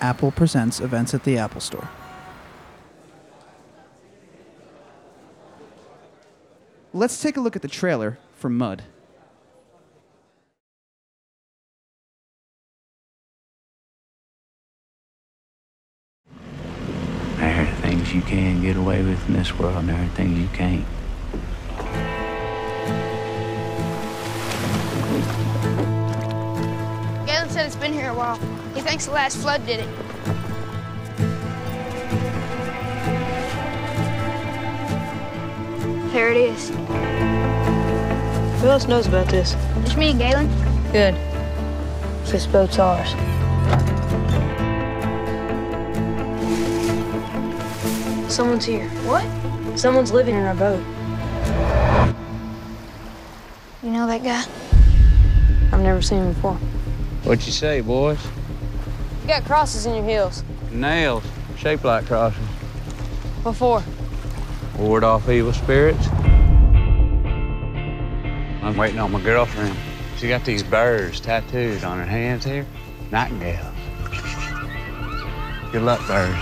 Apple presents events at the Apple Store. Let's take a look at the trailer for Mud. There are things you can get away with in this world, and there are things you can't. Galen said it's been here a while. He thinks the last flood did it. There it is. Who else knows about this? It's me and Galen. Good. This boat's ours. Someone's here. What? Someone's living in our boat. You know that guy? I've never seen him before. What'd you say, boys? You got crosses in your heels. Nails, shaped like crosses. What for? Ward off evil spirits. I'm waiting on my girlfriend. She got these birds tattooed on her hands here. Nightingales. Good luck, birds.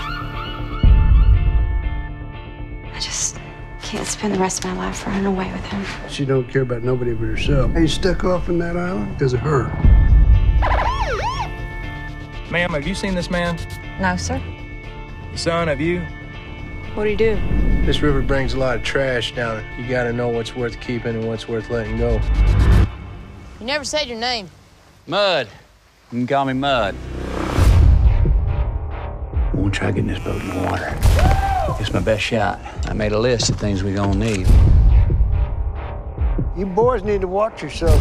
I just can't spend the rest of my life running away with him. She don't care about nobody but herself. He stuck off in that island because of her. Ma'am, have you seen this man? No, sir. Son, have you? What do you do? This river brings a lot of trash down. You gotta know what's worth keeping and what's worth letting go. You never said your name. Mud. You can call me Mud. I'm gonna try getting this boat in the water. It's my best shot. I made a list of things we're gonna need. You boys need to watch yourself.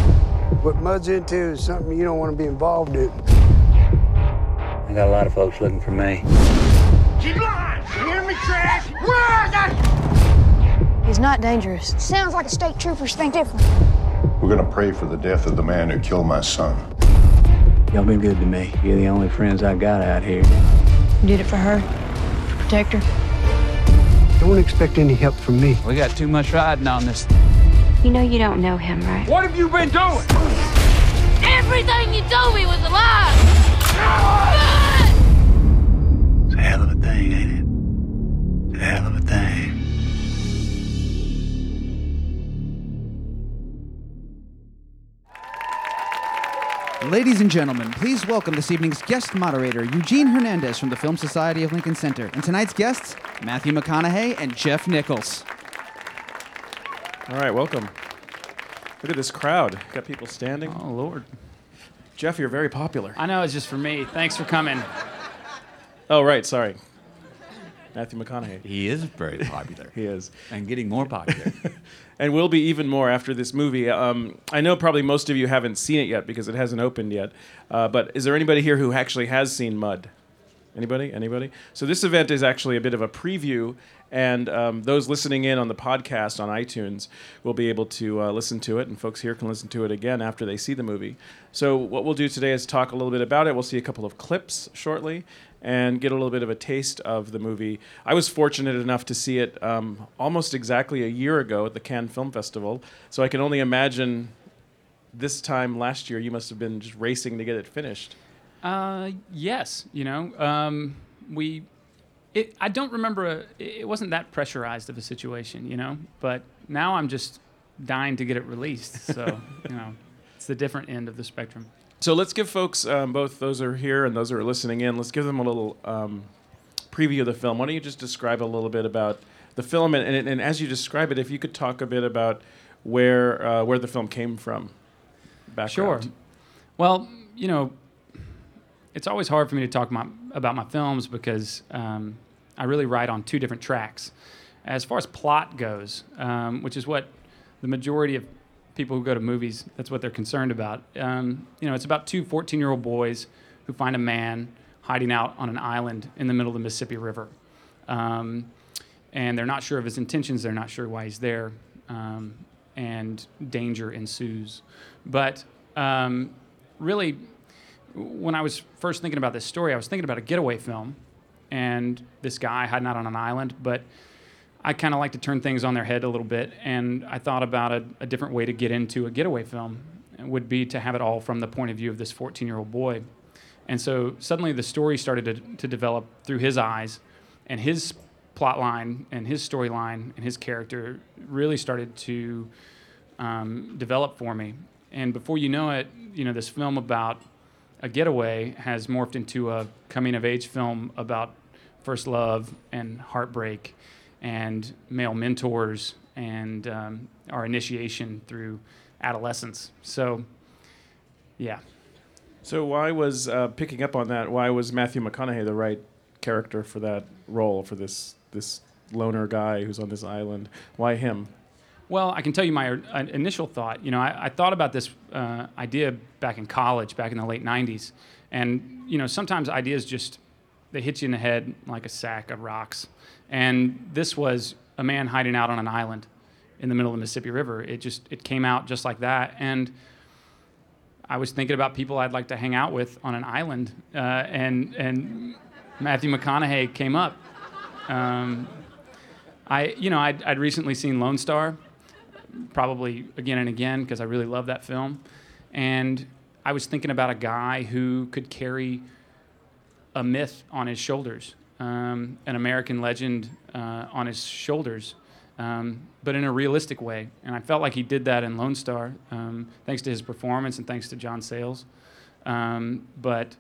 What Mud's into is something you don't want to be involved in. I got a lot of folks looking for me. He's not dangerous. Sounds like the state troopers think different. We're gonna pray for the death of the man who killed my son. Y'all been good to me. You're the only friends I got out here. You did it for her? To protect her? Don't expect any help from me. We got too much riding on this. You know you don't know him, right? What have you been doing? Everything you told me was a lie! It's a hell of a thing, ain't it? It's a hell of a thing. Ladies and gentlemen, please welcome this evening's guest moderator, Eugene Hernandez from the Film Society of Lincoln Center. And tonight's guests, Matthew McConaughey and Jeff Nichols. All right, welcome. Look at this crowd. Got people standing. Oh Lord! Jeff, you're very popular. I know it's just for me. Thanks for coming. Oh, right. Sorry. Matthew McConaughey. He is very popular. He is. and getting more popular. And will be even more after this movie. Um, I know probably most of you haven't seen it yet because it hasn't opened yet. Uh, but is there anybody here who actually has seen Mud? Anybody? Anybody? So this event is actually a bit of a preview, and um, those listening in on the podcast on iTunes will be able to uh, listen to it, and folks here can listen to it again after they see the movie. So what we'll do today is talk a little bit about it. We'll see a couple of clips shortly, and get a little bit of a taste of the movie. I was fortunate enough to see it um, almost exactly a year ago at the Cannes Film Festival, so I can only imagine this time last year you must have been just racing to get it finished. Uh, yes, you know, um, we. It, I don't remember. A, it wasn't that pressurized of a situation, you know. But now I'm just dying to get it released. So you know, it's the different end of the spectrum. So let's give folks, um, both those who are here and those who are listening in, let's give them a little um, preview of the film. Why don't you just describe a little bit about the film, and, and, and as you describe it, if you could talk a bit about where uh, where the film came from, Background. Sure. Well, you know, it's always hard for me to talk my, about my films because um, I really write on two different tracks. As far as plot goes, um, which is what the majority of people who go to movies, that's what they're concerned about. Um, you know, it's about two 14 year old boys who find a man hiding out on an island in the middle of the Mississippi River. Um, and they're not sure of his intentions, they're not sure why he's there, um, and danger ensues. But um, really, when I was first thinking about this story, I was thinking about a getaway film and this guy hiding out on an island. But I kind of like to turn things on their head a little bit, and I thought about a, a different way to get into a getaway film would be to have it all from the point of view of this 14 year old boy. And so suddenly the story started to, to develop through his eyes, and his plot line and his storyline and his character really started to um, develop for me. And before you know it, you know, this film about a getaway has morphed into a coming of age film about first love and heartbreak and male mentors and um, our initiation through adolescence. So, yeah. So why was uh, picking up on that? Why was Matthew McConaughey the right character for that role for this this loner guy who's on this island? Why him? Well, I can tell you my uh, initial thought. You know, I, I thought about this uh, idea back in college, back in the late '90s, and you know, sometimes ideas just they hit you in the head like a sack of rocks. And this was a man hiding out on an island in the middle of the Mississippi River. It just it came out just like that, and I was thinking about people I'd like to hang out with on an island, uh, and and Matthew McConaughey came up. Um, I you know I'd, I'd recently seen Lone Star, probably again and again because I really love that film, and I was thinking about a guy who could carry a myth on his shoulders, um, an American legend uh, on his shoulders, um, but in a realistic way. And I felt like he did that in Lone Star, um, thanks to his performance and thanks to John Sayles. Um, but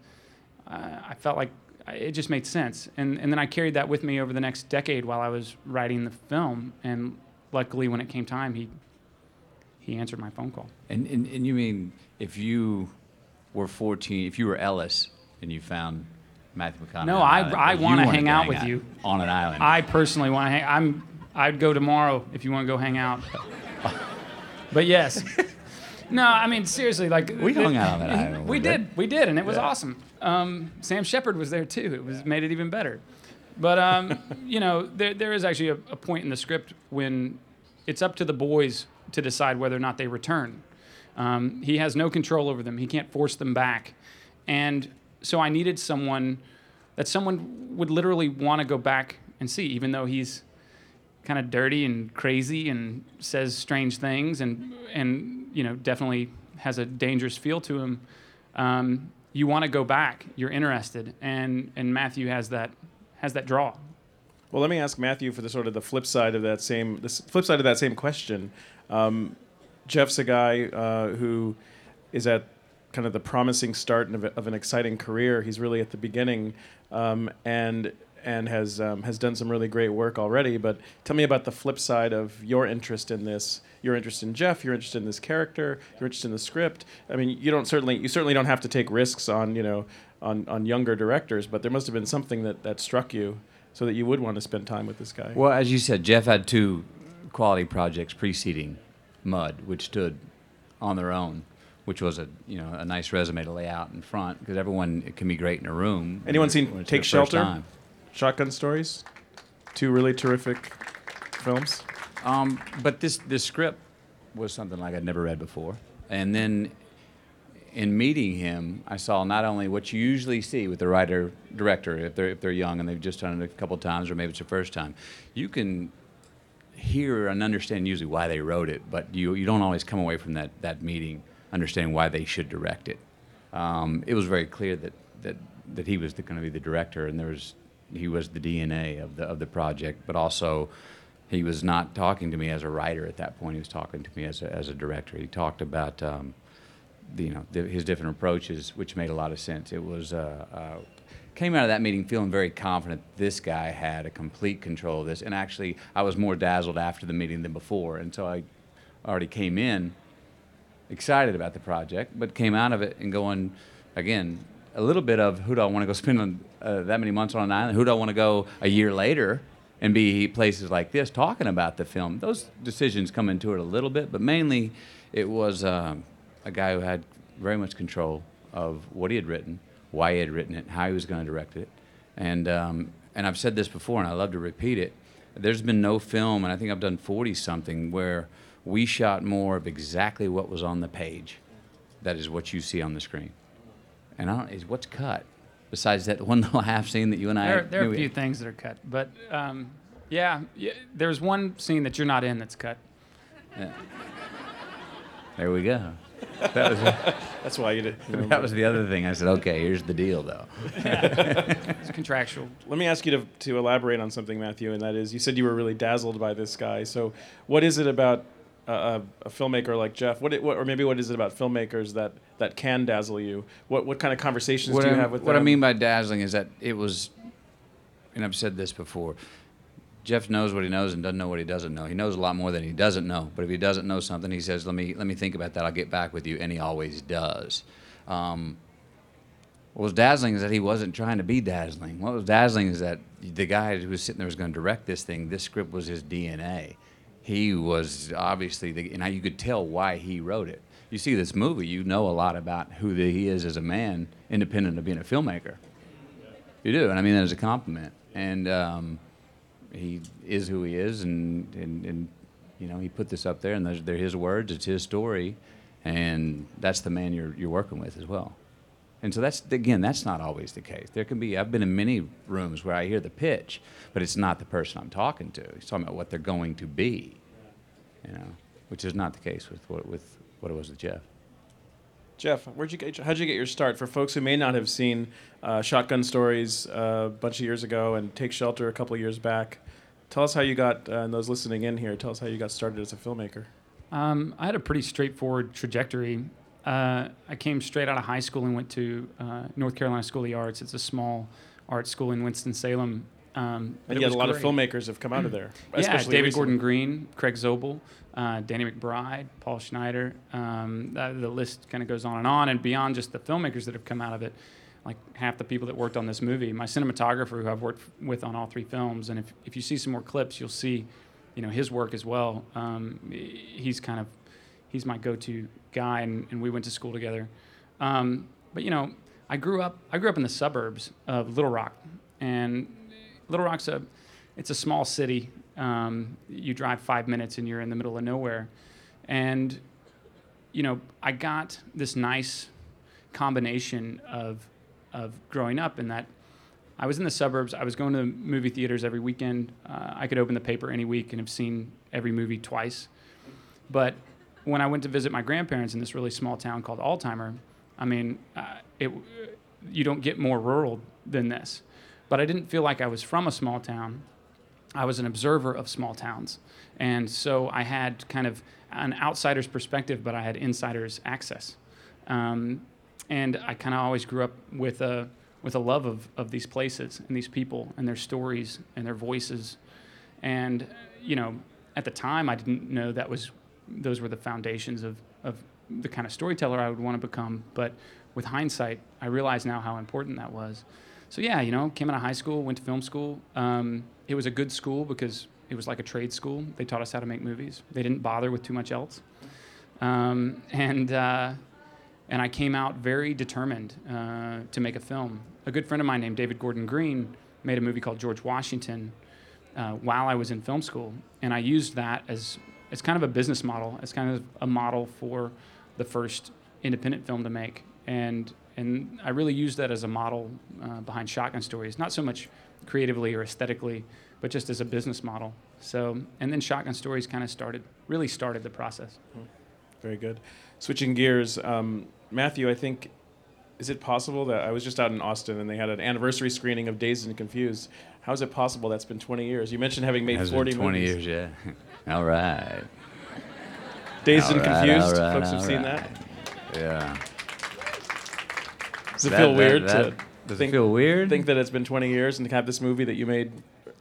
uh, I felt like it just made sense. And, and then I carried that with me over the next decade while I was writing the film. And luckily, when it came time, he, he answered my phone call. And, and, and you mean if you were 14, if you were Ellis and you found Matthew McConaughey. No, I, I want to hang out with out you on an island. I personally want to hang. I'm. I'd go tomorrow if you want to go hang out. but yes. No, I mean seriously, like we hung out on that island. We did, we did, and it was yeah. awesome. Um, Sam Shepard was there too. It was made it even better. But um, you know, there there is actually a, a point in the script when it's up to the boys to decide whether or not they return. Um, he has no control over them. He can't force them back, and so I needed someone that someone would literally want to go back and see, even though he's kind of dirty and crazy and says strange things and and you know definitely has a dangerous feel to him. Um, you want to go back. You're interested, and and Matthew has that has that draw. Well, let me ask Matthew for the sort of the flip side of that same the flip side of that same question. Um, Jeff's a guy uh, who is at kind of the promising start of, of an exciting career. He's really at the beginning, um, and and has um, has done some really great work already. But tell me about the flip side of your interest in this. Your interest in Jeff. Your interest in this character. Your interest in the script. I mean, you don't certainly you certainly don't have to take risks on you know on, on younger directors, but there must have been something that, that struck you so that you would want to spend time with this guy. Well, as you said, Jeff had two quality projects preceding Mud, which stood on their own which was a you know a nice resume to lay out in front because everyone can be great in a room. Anyone seen Take Shelter? Shotgun Stories, two really terrific films. Um, but this this script was something like I'd never read before, and then in meeting him, I saw not only what you usually see with the writer director if they're if they're young and they've just done it a couple times or maybe it's the first time, you can hear and understand usually why they wrote it, but you you don't always come away from that that meeting understanding why they should direct it. Um, it was very clear that that that he was going to be the director, and there was he was the DNA of the of the project, but also he was not talking to me as a writer at that point. He was talking to me as a, as a director. He talked about um, you know the, his different approaches, which made a lot of sense. It was uh, uh, came out of that meeting feeling very confident this guy had a complete control of this, and actually I was more dazzled after the meeting than before, and so I already came in excited about the project, but came out of it and going, again, a little bit of who do I want to go spend on, uh, that many months on an island? Who do I want to go a year later and be places like this talking about the film? Those decisions come into it a little bit, but mainly it was um, a guy who had very much control of what he had written, why he had written it, how he was going to direct it. And, um, and I've said this before, and I love to repeat it. There's been no film, and I think I've done 40 something, where we shot more of exactly what was on the page. That is what you see on the screen. And I don't, is what's cut besides that one little half scene that you and I. There, there are a few things that are cut, but um, yeah, yeah, there's one scene that you're not in that's cut. Yeah. There we go. That was That's why you did. that was the other thing. I said, okay, here's the deal, though. It's contractual. Let me ask you to, to elaborate on something, Matthew, and that is you said you were really dazzled by this guy. So, what is it about a, a, a filmmaker like Jeff? What, it, what, or maybe what is it about filmmakers that, that can dazzle you? What, what kind of conversations what do you I, have with what them? I mean by dazzling is that it was, and I've said this before. Jeff knows what he knows and doesn't know what he doesn't know. He knows a lot more than he doesn't know. But if he doesn't know something, he says, "Let me let me think about that. I'll get back with you," and he always does. Um, what was dazzling is that he wasn't trying to be dazzling. What was dazzling is that the guy who was sitting there was going to direct this thing. This script was his DNA. He was obviously the, and you could tell why he wrote it. You see this movie, you know a lot about who he is as a man, independent of being a filmmaker. You do, and I mean that as a compliment. And um, he is who he is, and, and, and you know he put this up there, and those, they're his words. It's his story, and that's the man you're you're working with as well. And so that's again, that's not always the case. There can be. I've been in many rooms where I hear the pitch, but it's not the person I'm talking to. He's talking about what they're going to be, you know, which is not the case with what with what it was with Jeff. Jeff, where'd you get? How'd you get your start? For folks who may not have seen uh, Shotgun Stories uh, a bunch of years ago and Take Shelter a couple of years back, tell us how you got. Uh, and those listening in here, tell us how you got started as a filmmaker. Um, I had a pretty straightforward trajectory. Uh, I came straight out of high school and went to uh, North Carolina School of the Arts. It's a small art school in Winston Salem. Um, And yet, a lot of filmmakers have come out of there. Yeah, especially David recently. Gordon Green, Craig Zobel, uh, Danny McBride, Paul Schneider. Um, the list kind of goes on and on. And beyond just the filmmakers that have come out of it, like half the people that worked on this movie, my cinematographer, who I've worked with on all three films, and if, if you see some more clips, you'll see, you know, his work as well. Um, he's kind of, he's my go-to guy, and, and we went to school together. Um, but you know, I grew up, I grew up in the suburbs of Little Rock, and Little Rock's a, it's a small city. Um, you drive five minutes and you're in the middle of nowhere. And, you know, I got this nice combination of, of growing up in that I was in the suburbs. I was going to movie theaters every weekend. Uh, I could open the paper any week and have seen every movie twice. But when I went to visit my grandparents in this really small town called Altheimer, I mean, uh, it, you don't get more rural than this. But I didn't feel like I was from a small town. I was an observer of small towns. And so I had kind of an outsider's perspective, but I had insider's access. Um, and I kind of always grew up with a, with a love of, of these places and these people and their stories and their voices. And, you know, at the time, I didn't know that was, those were the foundations of, of the kind of storyteller I would want to become. But with hindsight, I realize now how important that was. So yeah, you know, came out of high school, went to film school. Um, it was a good school because it was like a trade school. They taught us how to make movies. They didn't bother with too much else. Um, and uh, and I came out very determined uh, to make a film. A good friend of mine named David Gordon Green made a movie called George Washington uh, while I was in film school, and I used that as as kind of a business model, as kind of a model for the first independent film to make. And and I really used that as a model uh, behind Shotgun Stories, not so much creatively or aesthetically, but just as a business model. So, and then Shotgun Stories kind of started, really started the process. Very good. Switching gears, um, Matthew, I think, is it possible that I was just out in Austin and they had an anniversary screening of Dazed and Confused? How is it possible that's been 20 years? You mentioned having made 40 been 20 movies. years, yeah. all right. Dazed All and right, Confused. right, Folks have all seen right. that. Yeah. Does it That- feel that- weird that- to does it think, feel weird? Think that it's been 20 years and to have this movie that you made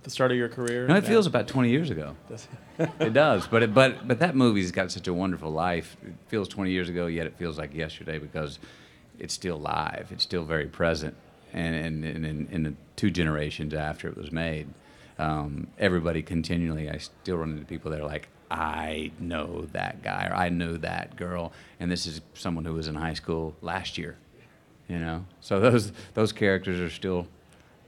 the start of your career. No, it feels about 20 years ago. it does, but it, but but that movie's got such a wonderful life. It feels 20 years ago, yet it feels like yesterday because it's still live. It's still very present, and and, in the two generations after it was made, um, everybody continually. I still run into people that are like, I know that guy or I know that girl, and this is someone who was in high school last year. You know, so those those characters are still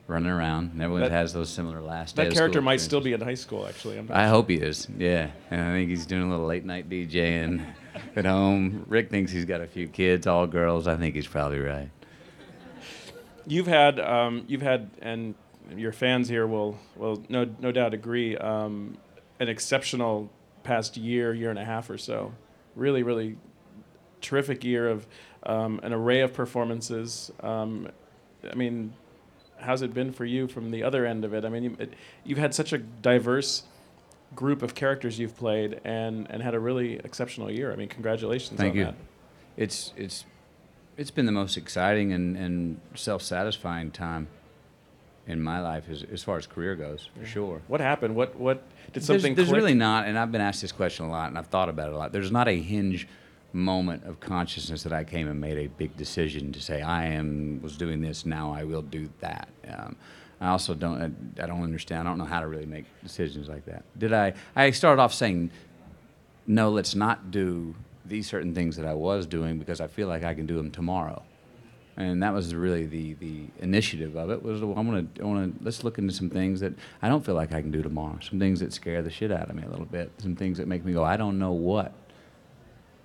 running around, and everyone That- has those similar last. That character might still be in high school, actually. I hope he is. Yeah, and I think he's doing a little late night DJing at home. Rick thinks he's got a few kids, all girls. I think he's probably right. You've had, um, you've had, and your fans here will, will no, no doubt agree, um, an exceptional past year, year and a half or so. Really, really terrific year of um, an array of performances. Um, I mean, how's it been for you from the other end of it? I mean, you, it, you've had such a diverse group of characters you've played and, and had a really exceptional year. I mean, congratulations Thank on you. that. It's it's it's been the most exciting and, and self-satisfying time in my life as, as far as career goes, for sure. What happened? What what did There's- something There's, click? really not, and I've been asked this question a lot, and I've thought about it a lot. There's not a hinge moment of consciousness that I came and made a big decision to say I am was doing this now I will do that. Um, I also don't I, I don't understand. I don't know how to really make decisions like that. Did I? I started off saying no. Let's not do these certain things that I was doing because I feel like I can do them tomorrow and that was really the the initiative of it was I want to I want to let's look into some things that I don't feel like I can do tomorrow. Some things that scare the shit out of me a little bit. Some things that make me go I don't know what.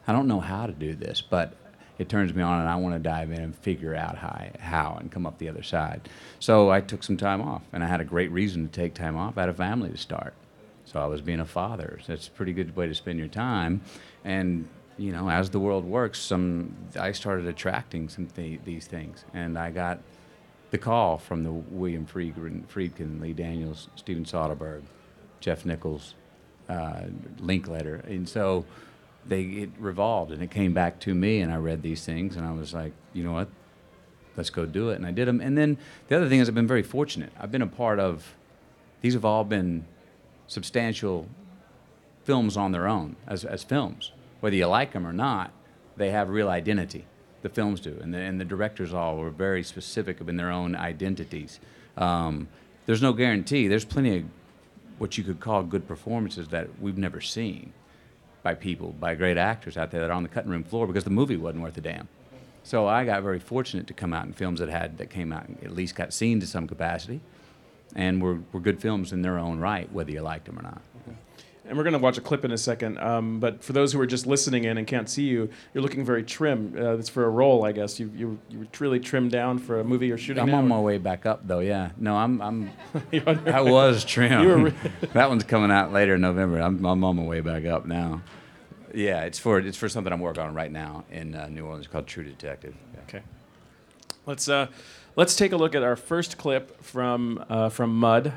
I don't know how to do this, but it turns me on and I want to dive in and figure out how, how and come up the other side. So I took some time off and I had a great reason to take time off. I had a family to start. So I was being a father. So that's a pretty good way to spend your time. And you know, as the world works, some I started attracting some th- these things, and I got the call from the William Friedkin, Friedkin Lee Daniels, Steven Soderbergh, Jeff Nichols, uh, Linklater, and so they it revolved and it came back to me, and I read these things, and I was like, you know what, let's go do it, and I did them. And then the other thing is, I've been very fortunate. I've been a part of. These have all been substantial films on their own as, as films. Whether you like them or not, they have real identity. The films do, and the, and the directors all were very specific in their own identities. Um, there's no guarantee. There's plenty of what you could call good performances that we've never seen by people, by great actors out there that are on the cutting room floor because the movie wasn't worth a damn. So I got very fortunate to come out in films that had that came out and at least got seen to some capacity, and were, were good films in their own right, whether you liked them or not. And we're going to watch a clip in a second. Um, but for those who are just listening in and can't see you, you're looking very trim. Uh, it's for a role, I guess. You you you were really trimmed down for a movie you're shooting. I'm now? on my way back up though. Yeah. No, I'm. I'm. You're on your I was trim. Re- that one's coming out later in November. I'm, I'm on my way back up now. Yeah, it's for it's for something I'm working on right now in uh, New Orleans called True Detective. Okay. Let's uh, let's take a look at our first clip from uh, from Mud.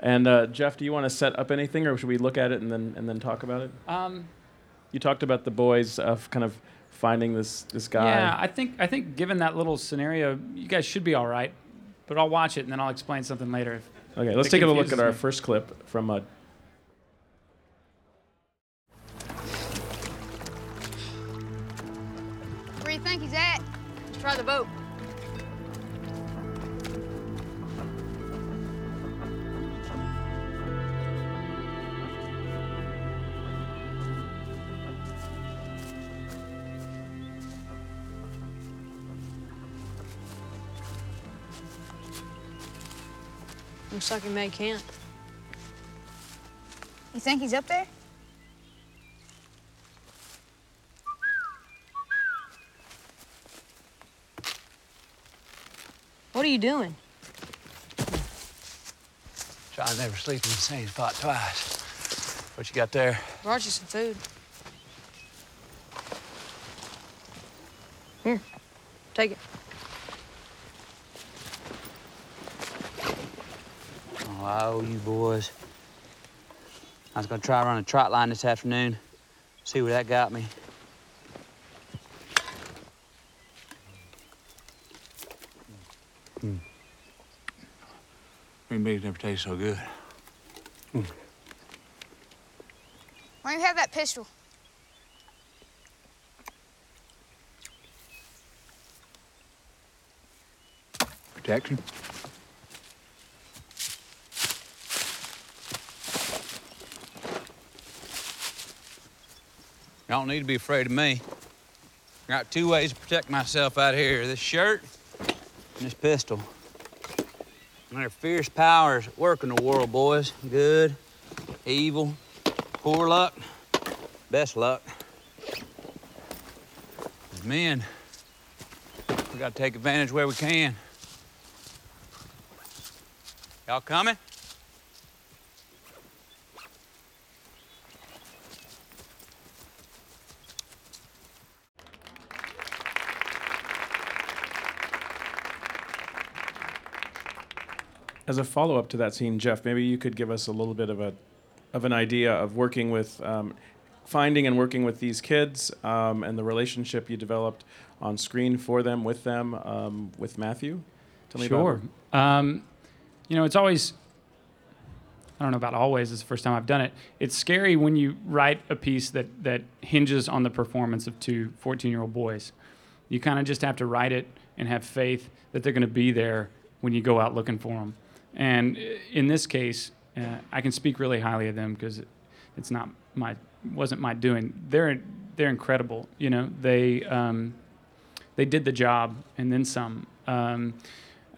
And uh, Jeff, do you want to set up anything, or should we look at it and then and then talk about it? Um, You talked about the boys of kind of finding this this guy. Yeah, I think I think given that little scenario, you guys should be all right. But I'll watch it and then I'll explain something later. if- Okay, let's take a look at our me. first clip from Mud. Where do you think he's at? Let's try the boat. Looks like he made camp. You think he's up there? What are you doing? Try to never sleep in the same spot twice. What you got there? Brought you some food. Here, take it. I owe you boys. I was gonna try to run a trot line this afternoon. See where that got me. Hmm. Green beans never taste so good. Why don't you have that pistol? Protection? Y'all need to be afraid of me. I got two ways to protect myself out here this shirt and this pistol. And there are fierce powers at work in the world, boys. Good, evil, poor luck, best luck. As men, we gotta take advantage where we can. Y'all coming? As a follow up to that scene, Jeff, maybe you could give us a little bit of a of an idea of working with um, finding and working with these kids um, and the relationship you developed on screen for them with them um, with Matthew. Tell me sure. Um, you know, it's always. I don't know about always. It's the first time I've done it. It's scary when you write a piece that that hinges on the performance of two 14-year-old boys. You kind of just have to write it and have faith that they're going to be there when you go out looking for them. And in this case, uh, I can speak really highly of them because it, it's not my wasn't my doing. They're they're incredible. You know, they um, they did the job and then some. Um,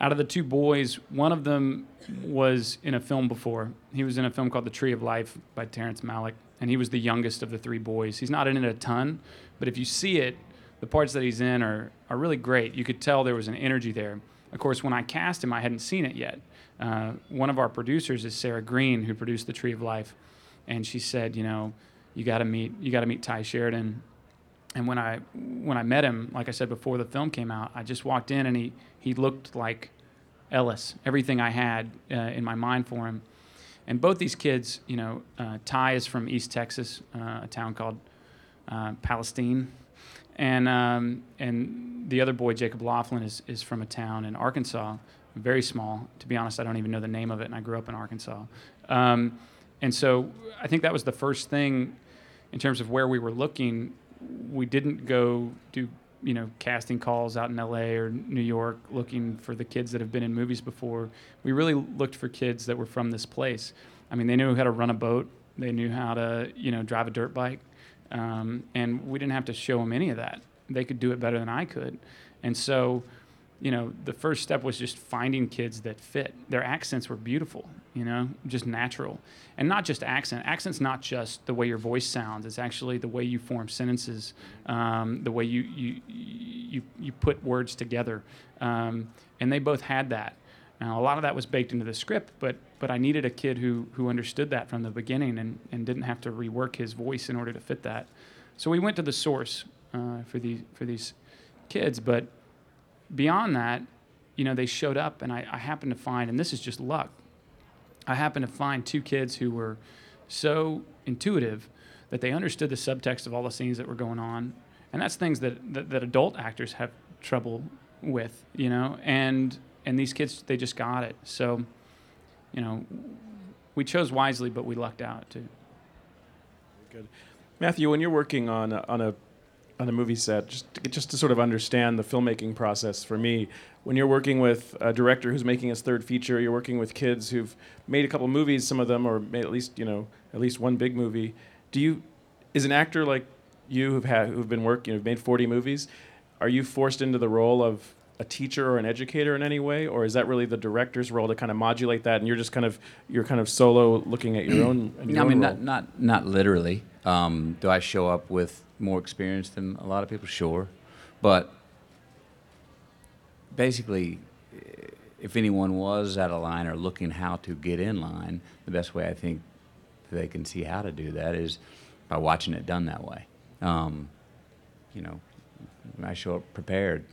out of the two boys, one of them was in a film before. He was in a film called The Tree of Life by Terrence Malick, and he was the youngest of the three boys. He's not in it a ton, but if you see it, the parts that he's in are, are really great. You could tell there was an energy there. Of course, when I cast him, I hadn't seen it yet. Uh, one of our producers is Sarah Green, who produced The Tree of Life, and she said, you know, you got to meet you got to meet Ty Sheridan. And when I when I met him, like I said before the film came out, I just walked in and he he looked like Ellis. Everything I had uh, in my mind for him. And both these kids, you know, uh, Ty is from East Texas, uh, a town called uh, Palestine, and um, and the other boy, Jacob Lofland, is is from a town in Arkansas, very small. To be honest, I don't even know the name of it, and I grew up in Arkansas. Um, and so I think that was the first thing in terms of where we were looking. We didn't go do you know casting calls out in LA or New York looking for the kids that have been in movies before. We really looked for kids that were from this place. I mean, they knew how to run a boat. They knew how to you know drive a dirt bike, um, and we didn't have to show them any of that. They could do it better than I could, and so you know, the first step was just finding kids that fit. Their accents were beautiful, you know, just natural. And not just accent. Accent's not just the way your voice sounds, it's actually the way you form sentences, um, the way you, you, you, you put words together. Um, and they both had that. Now, a lot of that was baked into the script, but, but I needed a kid who, who understood that from the beginning and, and didn't have to rework his voice in order to fit that. So we went to the source uh, for, these, for these kids, but beyond that, you know, they showed up, and I, I happened to find, and this is just luck. I happened to find two kids who were so intuitive that they understood the subtext of all the scenes that were going on, and that's things that, that, that adult actors have trouble with, you know. And and these kids, they just got it. So, you know, we chose wisely, but we lucked out too. Good, Matthew. When you're working on a, on a on a movie set, just to, just to sort of understand the filmmaking process for me. When you're working with a director who's making his third feature, you're working with kids who've made a couple movies, some of them, or made at least you know at least one big movie. Do you, is an actor like you who've had who've been working, who've made 40 movies, are you forced into the role of a teacher or an educator in any way, or is that really the director's role to kind of modulate that, and you're just kind of you're kind of solo looking at your own? Your I mean, own not not not literally. Um, do I show up with more experience than a lot of people? Sure, but basically, if anyone was out of line or looking how to get in line, the best way I think they can see how to do that is by watching it done that way. Um, you know, I show up prepared.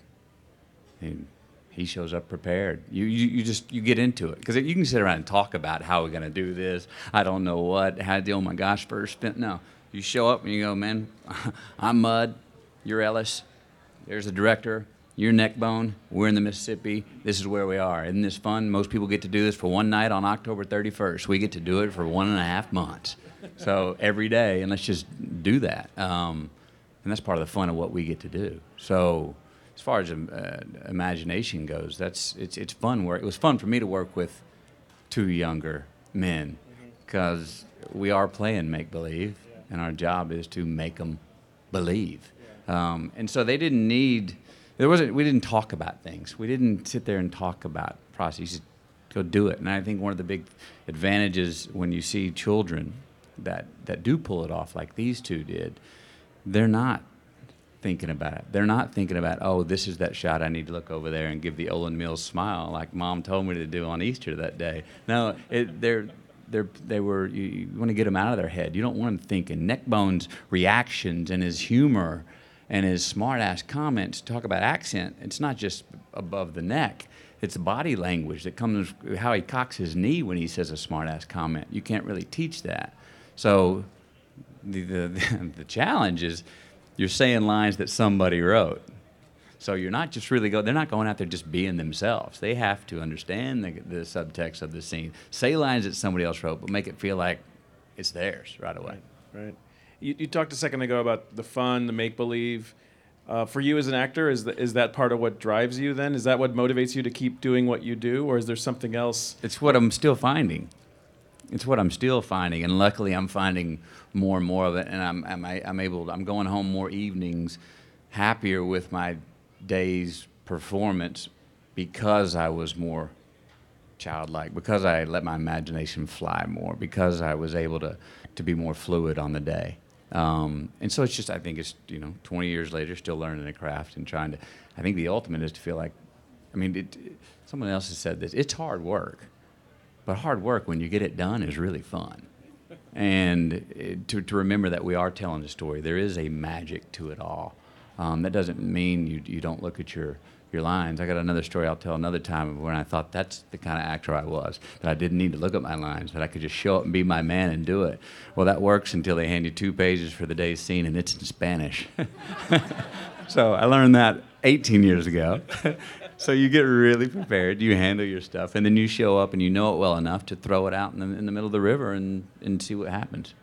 And he shows up prepared. You, you, you just you get into it because you can sit around and talk about how we're going to do this. I don't know what. How oh my gosh, first spent. No, you show up and you go, man, I'm Mud. You're Ellis. There's the director. You're Neckbone. We're in the Mississippi. This is where we are. Isn't this fun? Most people get to do this for one night on October 31st. We get to do it for one and a half months. So every day, and let's just do that. Um, and that's part of the fun of what we get to do. So as far as uh, imagination goes, that's it's it's fun work. It was fun for me to work with two younger men because we are playing make believe, and our job is to make them believe. Um, and so they didn't need. There wasn't. We didn't talk about things. We didn't sit there and talk about processes. Go do it. And I think one of the big advantages when you see children that that do pull it off like these two did, they're not thinking about it. They're not thinking about, oh, this is that shot I need to look over there and give the Olan Mills smile like mom told me to do on Easter that day. No, it, they're, they're, they were, you, you want to get them out of their head. You don't want them thinking. Neckbone's reactions and his humor and his smart ass comments talk about accent. It's not just above the neck. it's body language that comes how he cocks his knee when he says a smart ass comment. You can't really teach that. So the, the, the challenge is you're saying lines that somebody wrote. So you're not just really go. They're not going out there just being themselves. They have to understand the, the subtext of the scene. Say lines that somebody else wrote, but make it feel like it's theirs right away. Right. You, you talked a second ago about the fun, the make believe. Uh, for you as an actor, is, the, is that part of what drives you then? Is that what motivates you to keep doing what you do, or is there something else? It's what I'm still finding. It's what I'm still finding, and luckily I'm finding more and more of it, and I'm, I'm, I'm able. I'm going home more evenings, happier with my day's performance because I was more childlike, because I let my imagination fly more, because I was able to, to be more fluid on the day. Um, and so it's just, I think it's, you know, 20 years later, still learning the craft and trying to, I think the ultimate is to feel like, I mean, it, someone else has said this, it's hard work, but hard work when you get it done is really fun. And it, to, to remember that we are telling a story, there is a magic to it all. Um, that doesn't mean you, you don't look at your, your lines. I got another story I'll tell another time of when I thought that's the kind of actor I was, that I didn't need to look at my lines, that I could just show up and be my man and do it. Well, that works until they hand you two pages for the day's scene and it's in Spanish. so I learned that 18 years ago. so you get really prepared, you handle your stuff, and then you show up and you know it well enough to throw it out in the, in the middle of the river and, and see what happens.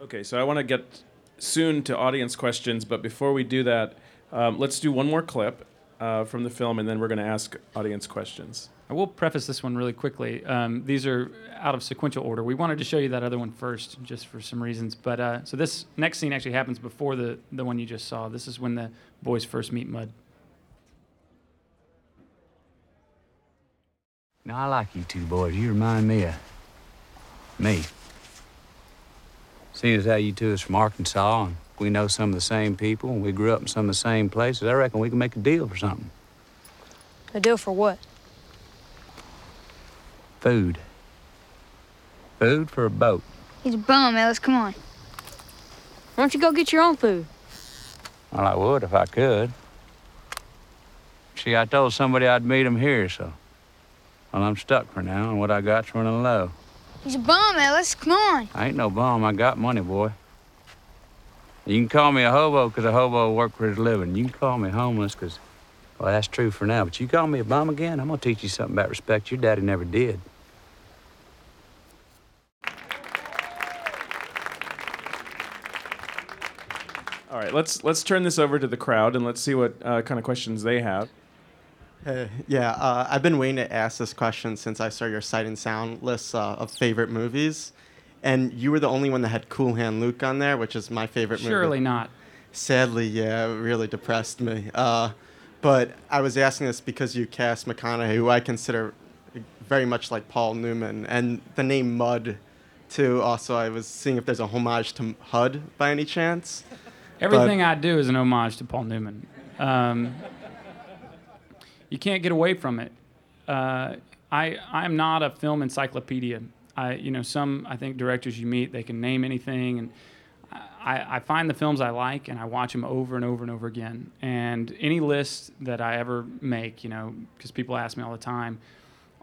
Okay, so I want to get soon to audience questions, but before we do that, um, let's do one more clip uh, from the film, and then we're going to ask audience questions. I will preface this one really quickly. Um, these are out of sequential order. We wanted to show you that other one first, just for some reasons. But uh, so this next scene actually happens before the the one you just saw. This is when the boys first meet Mud. Now I like you two boys. You remind me of me. Seeing as how you two is from Arkansas and we know some of the same people and we grew up in some of the same places, I reckon we can make a deal for something. A deal for what? Food. Food for a boat. He's a bum, Ellis. Come on. Why don't you go get your own food? Well, I would if I could. See, I told somebody I'd meet him here, so. Well, I'm stuck for now, and what I got's running low. He's a bum, Ellis. Come on. I ain't no bum. I got money, boy. You can call me a hobo 'cause a hobo work for his living. You can call me homeless 'cause, well, that's true for now. But you call me a bum again, I'm gonna teach you something about respect your daddy never did. All right, let's let's turn this over to the crowd and let's see what uh, kind of questions they have. Hey, yeah, uh, I've been waiting to ask this question since I saw your sight and sound list uh, of favorite movies, and you were the only one that had Cool Hand Luke on there, which is my favorite movie. Surely not. Sadly, yeah, it really depressed me. Uh, but I was asking this because you cast McConaughey, who I consider very much like Paul Newman, and the name Mud, too. Also, I was seeing if there's a homage to HUD by any chance. Everything I do is an homage to Paul Newman. Um, you can't get away from it. Uh, I I'm not a film encyclopedia. I you know some I think directors you meet they can name anything and. I, I find the films I like and I watch them over and over and over again. And any list that I ever make, you know, because people ask me all the time,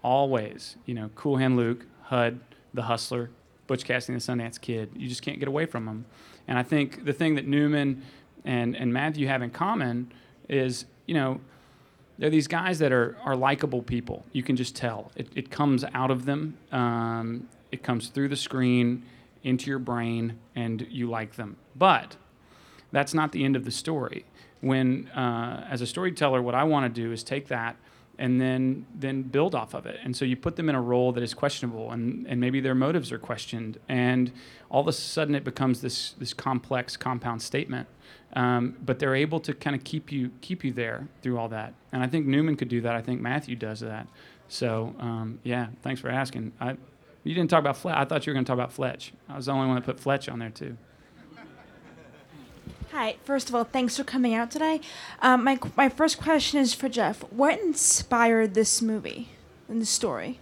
always, you know, Cool Hand Luke, HUD, The Hustler, Butch Cassidy and the Sundance Kid. You just can't get away from them. And I think the thing that Newman and, and Matthew have in common is, you know, they're these guys that are, are likable people. You can just tell. It, it comes out of them, um, it comes through the screen into your brain, and you like them. But that's not the end of the story. When, uh, as a storyteller, what I want to do is take that and then then build off of it. And so you put them in a role that is questionable, and, and maybe their motives are questioned, and all of a sudden it becomes this this complex compound statement. Um, but they're able to kind of keep you keep you there through all that. And I think Newman could do that. I think Matthew does that. So um, yeah, thanks for asking. I, you didn't talk about Fletch. I thought you were going to talk about Fletch. I was the only one that put Fletch on there too. Hi. First of all, thanks for coming out today. Um, my my first question is for Jeff. What inspired this movie and the story?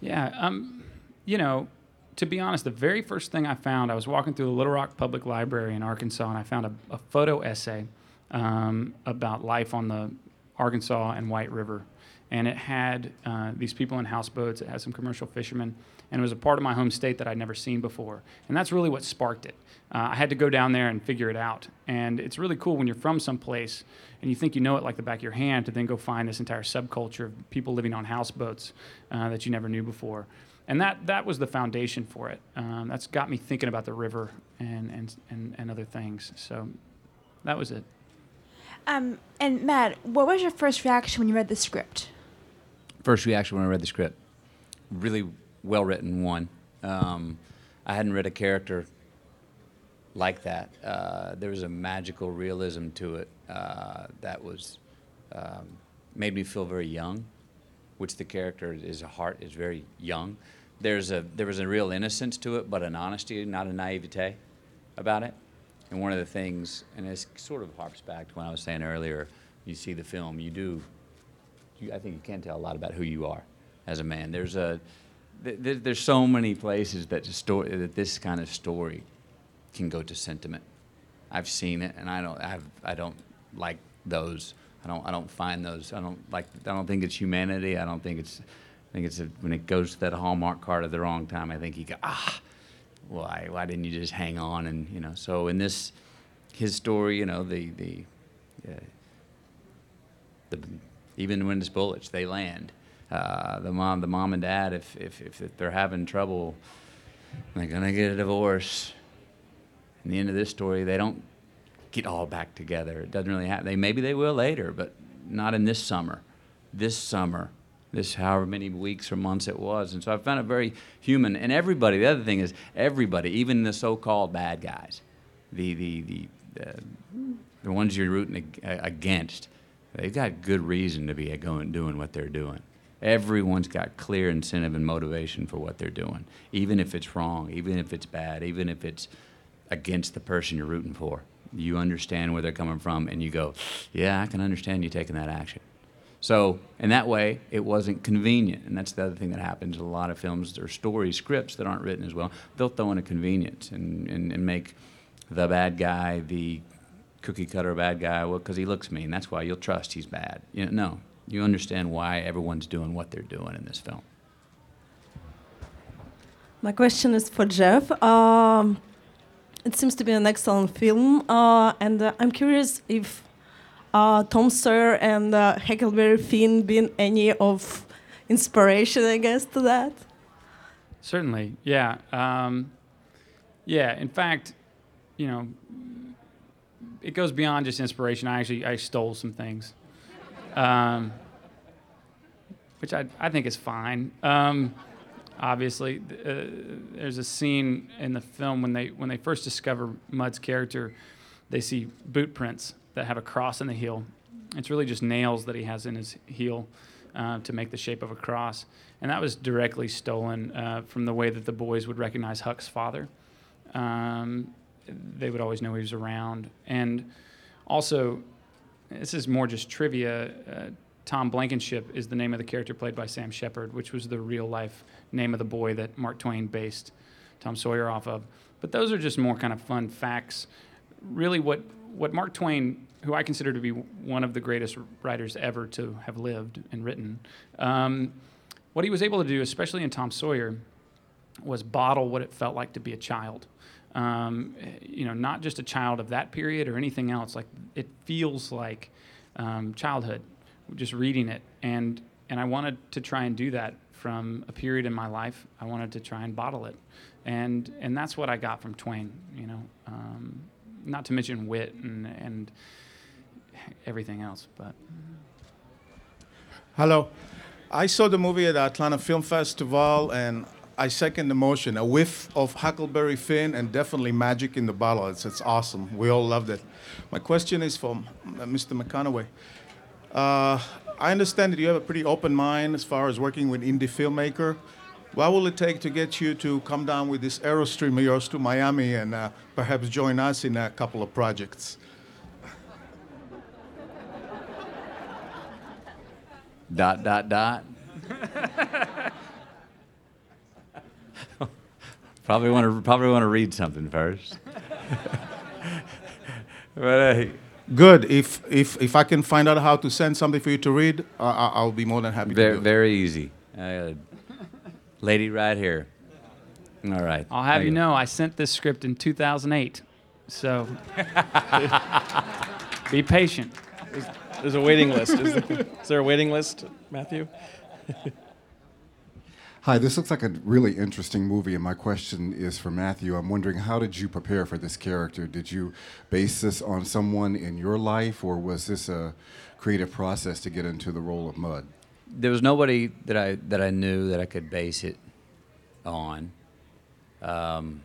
Yeah. Um, you know, to be honest, the very first thing I found, I was walking through the Little Rock Public Library in Arkansas, and I found a, a photo essay um, about life on the Arkansas and White River. and it had uh, these people in houseboats. It had some commercial fishermen, and it was a part of my home state that I'd never seen before. And that's really what sparked it. Uh, I had to go down there and figure it out. And it's really cool when you're from someplace and you think you know it like the back of your hand to then go find this entire subculture of people living on houseboats uh, that you never knew before. And that, that was the foundation for it. Um, that's got me thinking about the river and, and, and, and other things. So that was it. Um, and Matt, what was your first reaction when you read the script? First reaction when I read the script, really well written one. Um, I hadn't read a character like that. Uh, there was a magical realism to it uh, that was um, made me feel very young, which the character is a heart is very young. There's a there was a real innocence to it, but an honesty, not a naivete, about it. And one of the things, and it sort of harps back to what I was saying earlier. You see the film, you do. You, I think you can tell a lot about who you are as a man. There's a th- there's so many places that story that this kind of story can go to sentiment. I've seen it, and I don't I have I don't like those. I don't I don't find those. I don't like. I don't think it's humanity. I don't think it's. I think it's a, when it goes to that Hallmark card at the wrong time. I think you go ah, why why didn't you just hang on and you know? So in this, his story, you know the the. Uh, the even when it's bullets, they land. Uh, the mom, the mom and dad, if, if, if they're having trouble, they're gonna get a divorce. In the end of this story, they don't get all back together. It doesn't really happen. They maybe they will later, but not in this summer. This summer, this however many weeks or months it was, and so I found it very human. And everybody, the other thing is everybody, even the so-called bad guys, the the the the, the ones you're rooting uh, against, they've got good reason to be going doing what they're doing. Everyone's got clear incentive and motivation for what they're doing, even if it's wrong, even if it's bad, even if it's against the person you're rooting for. You understand where they're coming from, and you go, "Yeah, I can understand you taking that action." So, in that way, it wasn't convenient, and that's the other thing that happens in a lot of films or stories, scripts that aren't written as well. They'll throw in a convenience and, and, and make the bad guy the cookie cutter bad guy. Well, because he looks mean, that's why you'll trust he's bad. You know, no, you understand why everyone's doing what they're doing in this film. My question is for Jeff. Um, it seems to be an excellent film, uh, and uh, I'm curious if uh, Tom Sawyer and uh, Huckleberry Finn been any of inspiration, I guess, to that. Certainly, yeah, um, yeah. In fact, you know, it goes beyond just inspiration. I actually I stole some things, um, which I I think is fine. Um, obviously, uh, there's a scene in the film when they when they first discover Mud's character, they see boot prints that have a cross in the heel. It's really just nails that he has in his heel uh, to make the shape of a cross, and that was directly stolen uh, from the way that the boys would recognize Huck's father. Um, they would always know he was around, and also, this is more just trivia. Uh, Tom Blankenship is the name of the character played by Sam Shepard, which was the real life name of the boy that Mark Twain based Tom Sawyer off of. But those are just more kind of fun facts. Really, what what Mark Twain, who I consider to be one of the greatest writers ever to have lived and written, um, what he was able to do, especially in Tom Sawyer, was bottle what it felt like to be a child. Um, you know, not just a child of that period or anything else. Like it feels like um, childhood, just reading it, and and I wanted to try and do that from a period in my life. I wanted to try and bottle it, and and that's what I got from Twain. You know, um, not to mention wit and and everything else, but. Hello. I saw the movie at the Atlanta Film Festival, and I second the motion. A whiff of Huckleberry Finn and definitely magic in the bottle. It's, it's awesome. We all loved it. My question is from uh, Mr. McConaughey. Uh, I understand that you have a pretty open mind as far as working with indie filmmaker. What will it take to get you to come down with this Airstream of yours to Miami and uh, perhaps join us in a couple of projects? Dot dot dot. probably want to probably want to read something first. but Good. If if if I can find out how to send something for you to read, I- I'll be more than happy to Very, do it. very easy. Uh, lady right here. All right. I'll have Thank you know, I sent this script in 2008. So be patient. There's a waiting list. Is, is there a waiting list, Matthew? Hi, this looks like a really interesting movie, and my question is for Matthew. I'm wondering how did you prepare for this character? Did you base this on someone in your life, or was this a creative process to get into the role of Mud? There was nobody that I that I knew that I could base it on. Um,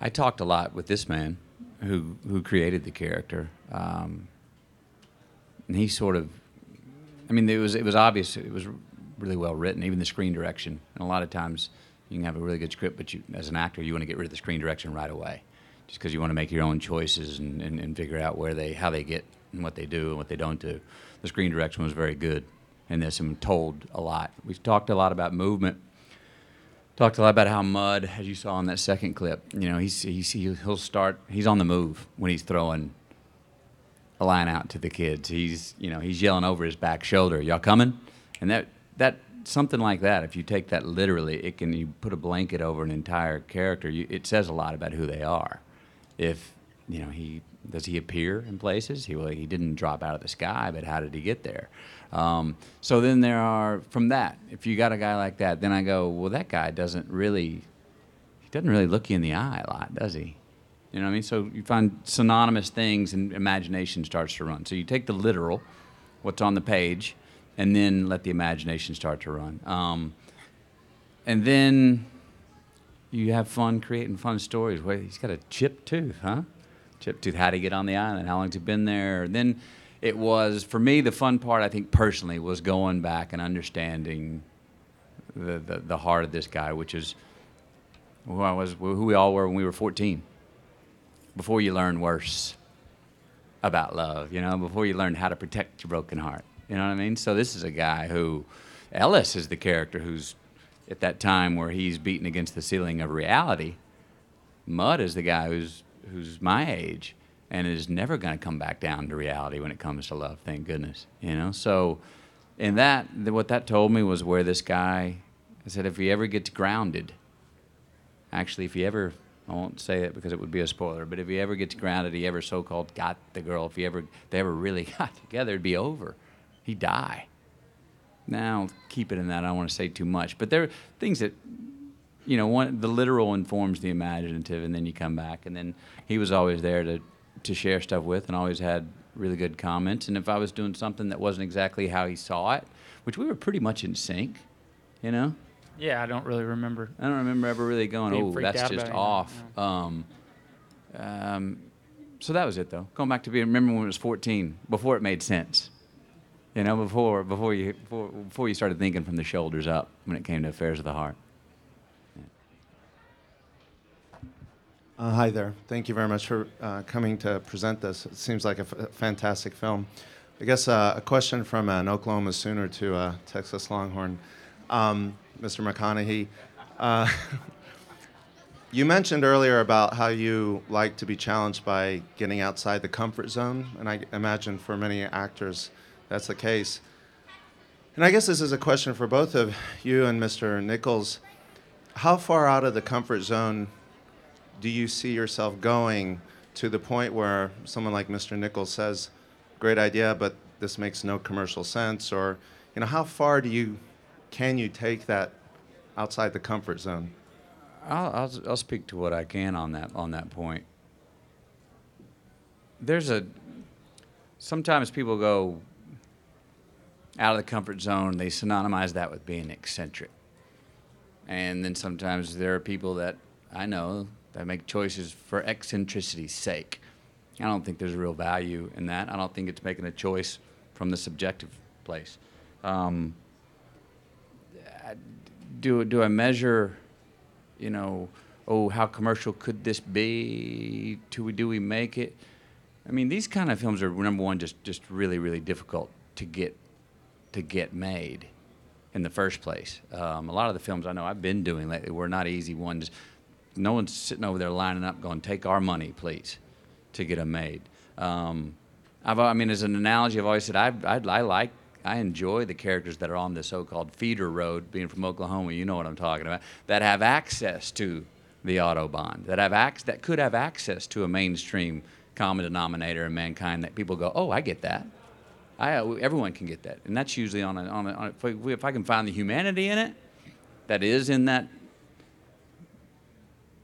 I talked a lot with this man, who who created the character, um, and he sort of, I mean, it was it was obvious it was really well written, even the screen direction. And a lot of times, you can have a really good script, but you, as an actor, you want to get rid of the screen direction right away, just because you want to make your own choices and, and, and figure out where they how they get and what they do and what they don't do. The screen direction was very good in this and told a lot. We talked a lot about movement. Talked a lot about how Mud, as you saw in that second clip, you know, he's, he's, he'll start, he's on the move when he's throwing a line out to the kids. He's, you know, he's yelling over his back shoulder, y'all coming? And that, that, something like that, if you take that literally, it can, you put a blanket over an entire character, you, it says a lot about who they are. If, you know, he, does he appear in places? He, well, he didn't drop out of the sky, but how did he get there? Um, so then there are, from that, if you got a guy like that, then I go, well, that guy doesn't really, he doesn't really look you in the eye a lot, does he? You know what I mean? So you find synonymous things and imagination starts to run. So you take the literal, what's on the page, and then let the imagination start to run. Um, and then you have fun creating fun stories. Wait, he's got a chipped tooth, huh? Chipped tooth. How he get on the island? How long's he been there? Then it was for me the fun part. I think personally was going back and understanding the the, the heart of this guy, which is who I was, who we all were when we were 14. Before you learn worse about love, you know, before you learn how to protect your broken heart. You know what I mean? So this is a guy who, Ellis is the character who's at that time where he's beaten against the ceiling of reality. Mud is the guy who's who's my age and is never going to come back down to reality when it comes to love. Thank goodness, you know. So, in that, what that told me was where this guy. I said, if he ever gets grounded, actually, if he ever, I won't say it because it would be a spoiler, but if he ever gets grounded, he ever so-called got the girl. If he ever, they ever really got together, it'd be over. He'd die. Now, keep it in that. I don't want to say too much, but there are things that you know, one, the literal informs the imaginative, and then you come back. And then he was always there to, to share stuff with, and always had really good comments. And if I was doing something that wasn't exactly how he saw it, which we were pretty much in sync, you know. Yeah, I don't really remember. I don't remember ever really going, Being oh, that's just off. Um, um, so that was it, though. Going back to being, remember when it was 14, before it made sense. You know, before before you before, before you started thinking from the shoulders up when it came to affairs of the heart. Uh, hi there. Thank you very much for uh, coming to present this. It seems like a f- fantastic film. I guess uh, a question from an Oklahoma Sooner to a Texas Longhorn. Um, Mr. McConaughey, uh, you mentioned earlier about how you like to be challenged by getting outside the comfort zone, and I imagine for many actors that's the case. And I guess this is a question for both of you and Mr. Nichols. How far out of the comfort zone do you see yourself going to the point where someone like Mr. Nichols says, "Great idea, but this makes no commercial sense," or you know, how far do you can you take that outside the comfort zone? I'll, I'll, I'll speak to what I can on that on that point. There's a sometimes people go out of the comfort zone. They synonymize that with being eccentric, and then sometimes there are people that I know that make choices for eccentricity's sake. I don't think there's a real value in that. I don't think it's making a choice from the subjective place. Um, do do I measure, you know, oh how commercial could this be? Do we do we make it? I mean, these kind of films are number one just just really really difficult to get to get made in the first place. Um, a lot of the films I know I've been doing lately were not easy ones. No one's sitting over there lining up going, "Take our money, please." to get them made. Um, I've, I mean, as an analogy, I've always said I, I, I like, I enjoy the characters that are on the so-called feeder road. Being from Oklahoma, you know what I'm talking about. That have access to the autobahn, that have ac- that could have access to a mainstream common denominator in mankind. That people go, oh, I get that. I, everyone can get that, and that's usually on a, on a, on a if, if I can find the humanity in it, that is in that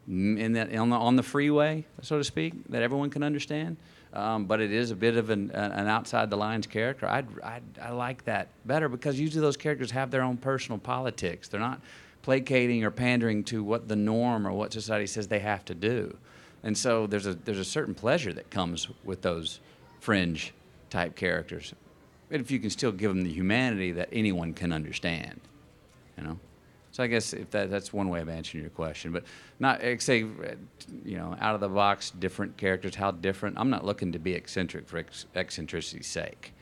in that on the, on the freeway, so to speak, that everyone can understand. Um, but it is a bit of an, an outside the lines character. I'd, I'd, I like that better because usually those characters have their own personal politics. They're not placating or pandering to what the norm or what society says they have to do. And so there's a, there's a certain pleasure that comes with those fringe type characters. If you can still give them the humanity that anyone can understand, you know. So I guess if that, that's one way of answering your question, but not say, you know, out of the box, different characters. How different? I'm not looking to be eccentric for ex- eccentricity's sake.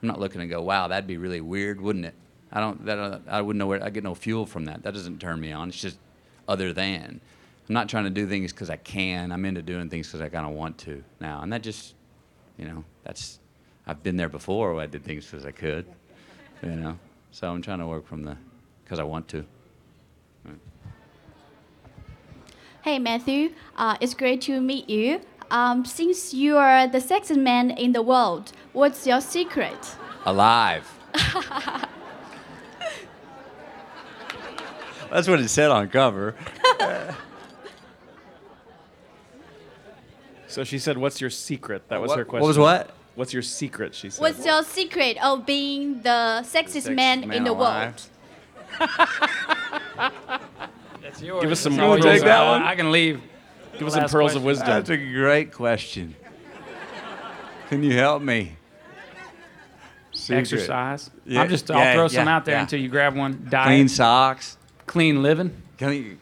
I'm not looking to go, wow, that'd be really weird, wouldn't it? I don't. That uh, I wouldn't know where. I get no fuel from that. That doesn't turn me on. It's just other than. I'm not trying to do things because I can. I'm into doing things because I kind of want to now, and that just, you know, that's. I've been there before. Where I did things because I could, you know. So I'm trying to work from the, because I want to. Hey, Matthew. Uh, it's great to meet you. Um, since you are the sexiest man in the world, what's your secret? Alive. That's what it said on cover. So she said, "What's your secret?" That was What- her question. what was what? What's your secret? She said. What's your secret of being the sexiest man, man in the alive. world? That's yours. Give us some That's more. all pearls yours. of- Uh, I can leave. Give us some Last pearls of question. wisdom. That's a great question. Can you help me? Secret. Exercise. Yeah, I'm just. I'll throw some yeah, out there yeah. until you grab one. Diet. Clean socks. Clean living. Kind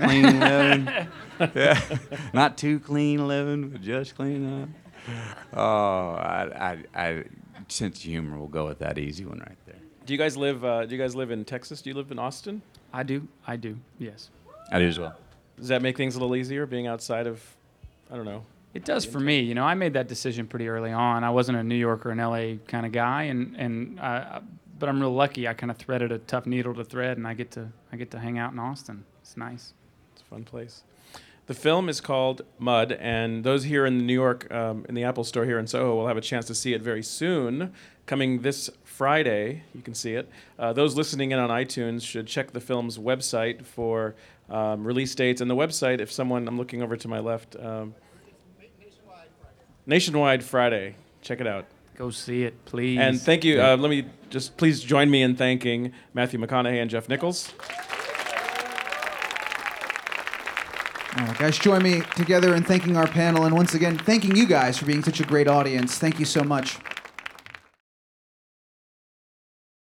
of clean living. yeah. Not too clean living, but just clean up. Oh, I, I, I sense of humor. We'll go with that easy one right there. Do you guys live? Uh, do you guys live in Texas? Do you live in Austin? I do. I do. Yes. I do as well. Does that make things a little easier being outside of? I don't know. It does for me. You know, I made that decision pretty early on. I wasn't a New York or an LA kind of guy, and and uh, but I'm real lucky. I kind of threaded a tough needle to thread, and I get to I get to hang out in Austin. It's nice. It's a fun place. The film is called Mud, and those here in New York, um, in the Apple Store here in Soho, will have a chance to see it very soon. Coming this Friday, you can see it. Uh, those listening in on iTunes should check the film's website for um, release dates. And the website, if someone, I'm looking over to my left, um, Nationwide Friday. Check it out. Go see it, please. And thank you. Uh, let me just please join me in thanking Matthew McConaughey and Jeff Nichols. All right, guys, join me together in thanking our panel and once again thanking you guys for being such a great audience. Thank you so much.